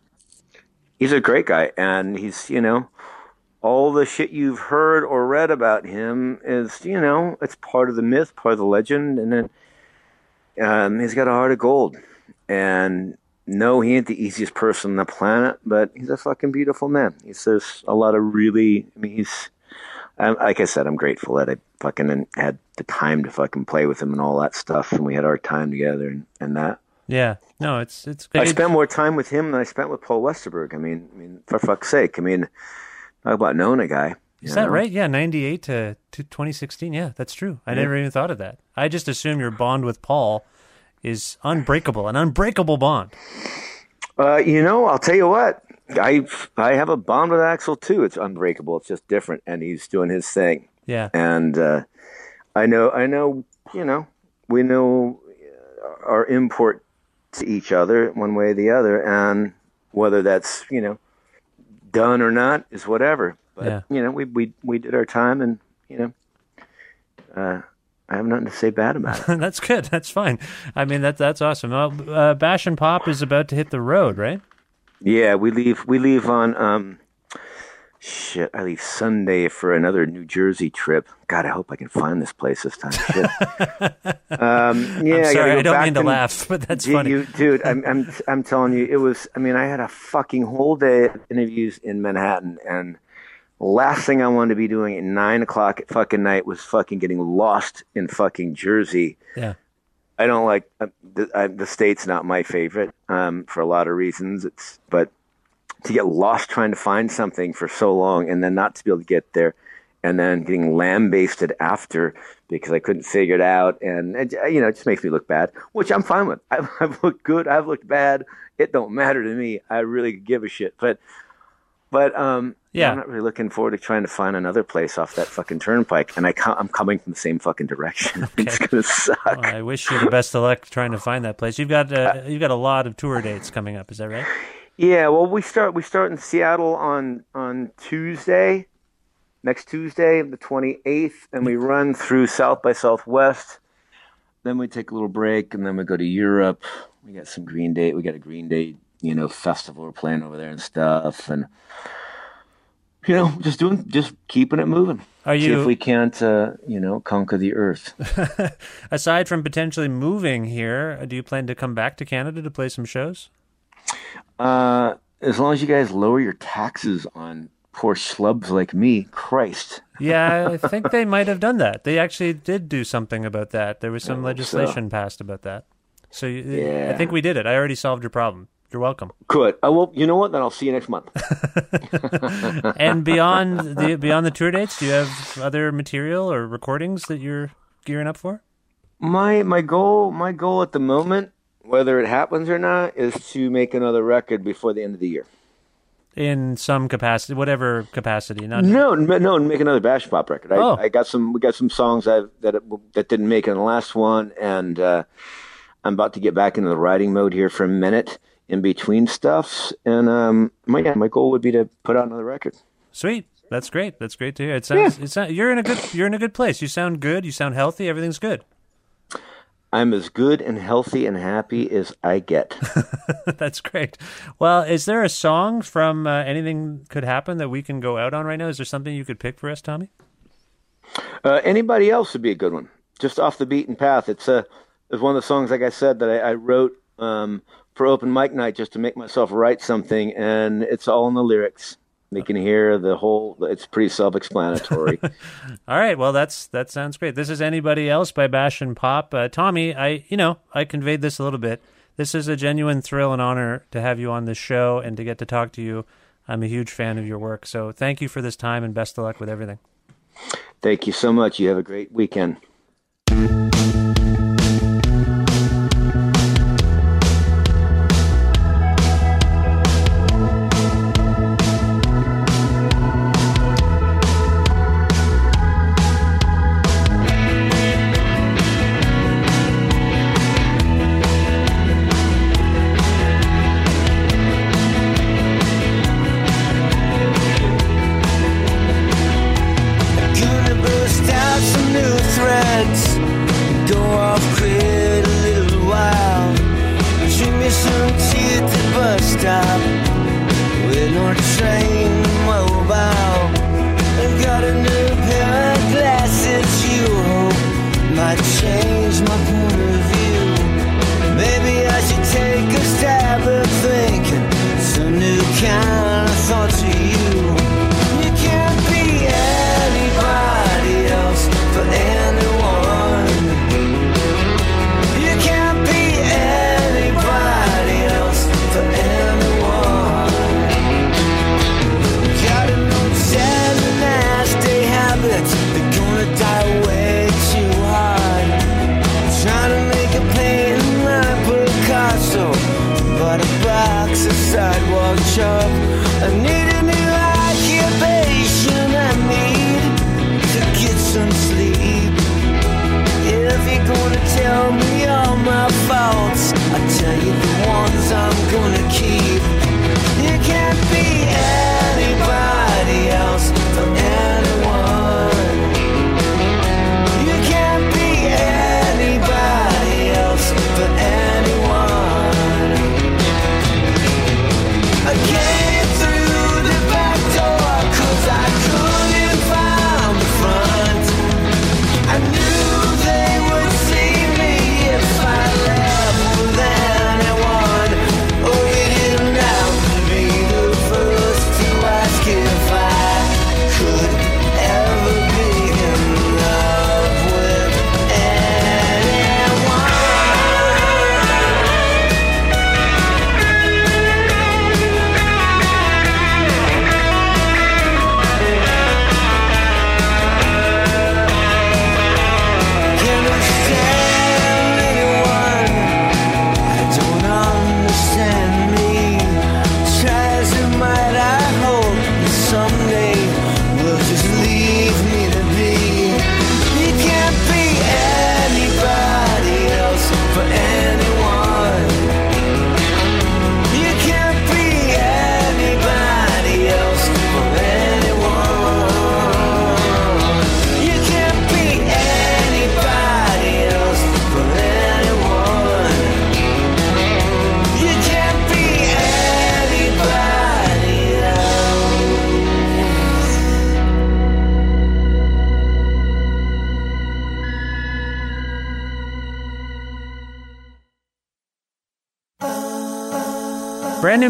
Speaker 2: He's a great guy and he's you know all the shit you've heard or read about him is you know it's part of the myth part of the legend and then um, he's got a heart of gold. And no he ain't the easiest person on the planet but he's a fucking beautiful man. He says a lot of really i mean he's like i said i'm grateful that i fucking had the time to fucking play with him and all that stuff and we had our time together and, and that
Speaker 1: Yeah. No, it's it's
Speaker 2: I
Speaker 1: good.
Speaker 2: spent more time with him than I spent with Paul Westerberg. I mean, I mean, for fuck's sake. I mean, talk about knowing a guy.
Speaker 1: Is that
Speaker 2: know?
Speaker 1: right? Yeah, 98 to, to 2016. Yeah, that's true. I never even thought of that. I just assume your bond with Paul is unbreakable, an unbreakable bond.
Speaker 2: Uh, you know, I'll tell you what. I I have a bond with Axl too. It's unbreakable. It's just different, and he's doing his thing.
Speaker 1: Yeah.
Speaker 2: And uh, I know, I know, you know, we know our import each other one way or the other, and whether that's you know done or not is whatever. But
Speaker 1: Yeah.
Speaker 2: you know, we we we did our time, and you know, uh, I have nothing to say bad about it. <laughs>
Speaker 1: that's good. That's fine. I mean, that that's awesome. Uh, Bash and Pop is about to hit the road, right?
Speaker 2: Yeah, we leave. We leave on. Um, shit, I leave Sunday for another New Jersey trip. God, I hope I can find this place this time. Shit. <laughs> um, yeah,
Speaker 1: I'm
Speaker 2: I,
Speaker 1: sorry,
Speaker 2: gotta go
Speaker 1: I don't mean to laugh, <laughs> but that's
Speaker 2: You-
Speaker 1: funny.
Speaker 2: you- dude. I'm, I'm, I'm telling you, it was. I mean, I had a fucking whole day of interviews in Manhattan, and last thing I wanted to be doing at nine o'clock at fucking night was fucking getting lost in fucking Jersey.
Speaker 1: Yeah.
Speaker 2: I don't like uh, the, uh, the state's not my favorite um, for a lot of reasons. It's but to get lost trying to find something for so long and then not to be able to get there, and then getting lambasted after because I couldn't figure it out, and it, you know it just makes me look bad, which I'm fine with. <laughs> I've, I've looked good, I've looked bad. It don't matter to me. I really give a shit, but. But um,
Speaker 1: Yeah.
Speaker 2: I'm not really looking forward to trying to find another place off that fucking turnpike, and I I'm coming from the same fucking direction. <laughs> it's gonna suck.
Speaker 1: Well, I wish you the best of luck trying to find that place. You've got uh, you've got a lot of tour dates coming up. Is that right?
Speaker 2: Yeah, well, we start we start in Seattle on on Tuesday, next Tuesday, the twenty eighth, and we run through South by Southwest. Then we take a little break, and then we go to Europe. We got some Green Day. We got a Green Day, you know, festival we're playing over there and stuff, and you know, just doing, just keeping it moving.
Speaker 1: Are
Speaker 2: See
Speaker 1: you-
Speaker 2: if we can't, uh, you know, conquer the earth. <laughs>
Speaker 1: Aside from potentially moving here, do you plan to come back to Canada to play some shows?
Speaker 2: Uh, as long as you guys lower your taxes on poor schlubs like me, Christ.
Speaker 1: Yeah, I <laughs> think they might have done that. They actually did do something about that. There was some
Speaker 2: hope
Speaker 1: legislation passed about that. So you, I think we did it. I already solved your problem. You're welcome.
Speaker 2: Good. Uh, well, you know what? Then I'll see you next month. <laughs>
Speaker 1: and beyond the beyond the tour dates, do you have other material or recordings that you're gearing up for?
Speaker 2: my my goal my goal at the moment, whether it happens or not, is to make another record before the end of the year.
Speaker 1: In some capacity, whatever capacity. Not
Speaker 2: No, no, make another bash pop record. I,
Speaker 1: Oh.
Speaker 2: I got some. We got some songs that that didn't make it in the last one, and uh, I'm about to get back into the writing mode here for a minute in between stuffs. And um, my yeah, my goal would be to put out another record.
Speaker 1: Sweet. That's great. That's great to hear. It sounds. It's not, you're in a good. You're in a good place. You sound good. You sound healthy. Everything's good.
Speaker 6: I'm as good and healthy and happy as I get. <laughs>
Speaker 1: That's great. Well, is there a song from uh, Anything Could Happen that we can go out on right now? Is there something you could pick for us, Tommy?
Speaker 6: Uh, anybody else would be a good one. Just off the beaten path. It's a it's one of the songs, like I said, that I, I wrote um, for open mic night just to make myself write something, and it's all in the lyrics. You can hear the whole. It's pretty self-explanatory. <laughs>
Speaker 1: All right. Well, that's that sounds great. This is anybody else by Bash and Pop. Uh, Tommy, I you know I conveyed this a little bit. This is a genuine thrill and honor to have you on this show and to get to talk to you. I'm a huge fan of your work. So thank you for this time and best of luck with everything.
Speaker 6: Thank you so much. You have a great weekend.
Speaker 2: Some I'm gonna keep. You can't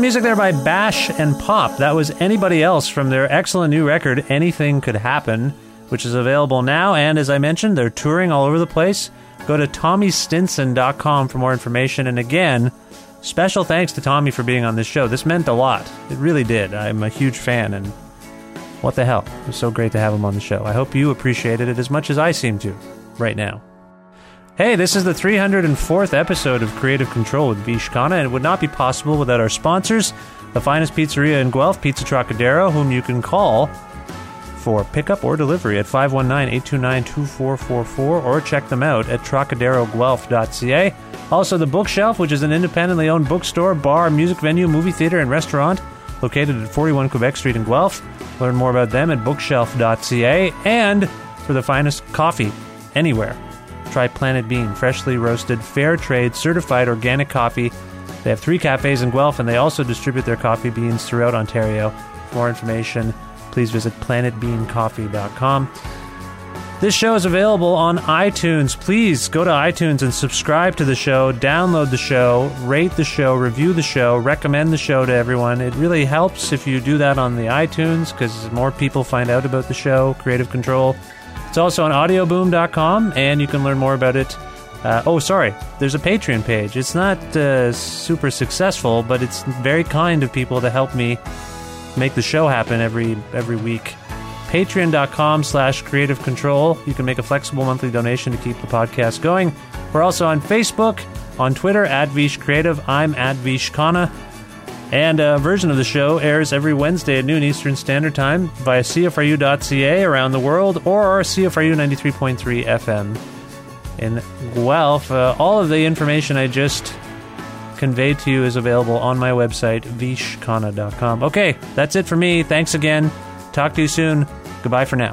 Speaker 1: music there by Bash and Pop. That was anybody else from their excellent new record, Anything Could Happen, which is available now. And as I mentioned, they're touring all over the place. Go to TommyStinson.com for more information. And again, special thanks to Tommy for being on this show. This meant a lot. It really did. I'm a huge fan, and what the hell? It was so great to have him on the show. I hope you appreciated it as much as I seem to right now. Hey, this is the 304th episode of Creative Control with Vish Khanna, and it would not be possible without our sponsors, the finest pizzeria in Guelph, Pizza Trocadero, whom you can call for pickup or delivery at 519-829-2444 or check them out at trocaderoguelph.ca. Also, The Bookshelf, which is an independently owned bookstore, bar, music venue, movie theater, and restaurant located at 41 Quebec Street in Guelph. Learn more about them at bookshelf.ca and for the finest coffee anywhere try Planet Bean, freshly roasted, fair trade, certified organic coffee. They have three cafes in Guelph, and they also distribute their coffee beans throughout Ontario. For more information, please visit planetbeancoffee.com. This show is available on iTunes. Please go to iTunes and subscribe to the show, download the show, rate the show, review the show, recommend the show to everyone. It really helps if you do that on the iTunes because more people find out about the show, Creative Control. It's also on audioboom.com, and you can learn more about it. Uh, oh, sorry, there's a Patreon page. It's not uh, super successful, but it's very kind of people to help me make the show happen every every week. Patreon.com slash creative control. You can make a flexible monthly donation to keep the podcast going. We're also on facebook on twitter at vish creative i'm at vish khanna and a version of the show airs every wednesday at noon eastern standard time via cfru.ca around the world or cfru 93.3 fm in guelph uh, all of the information i just conveyed to you is available on my website vishkhanna.com okay that's it for me. Thanks again. Talk to you soon. Goodbye for now.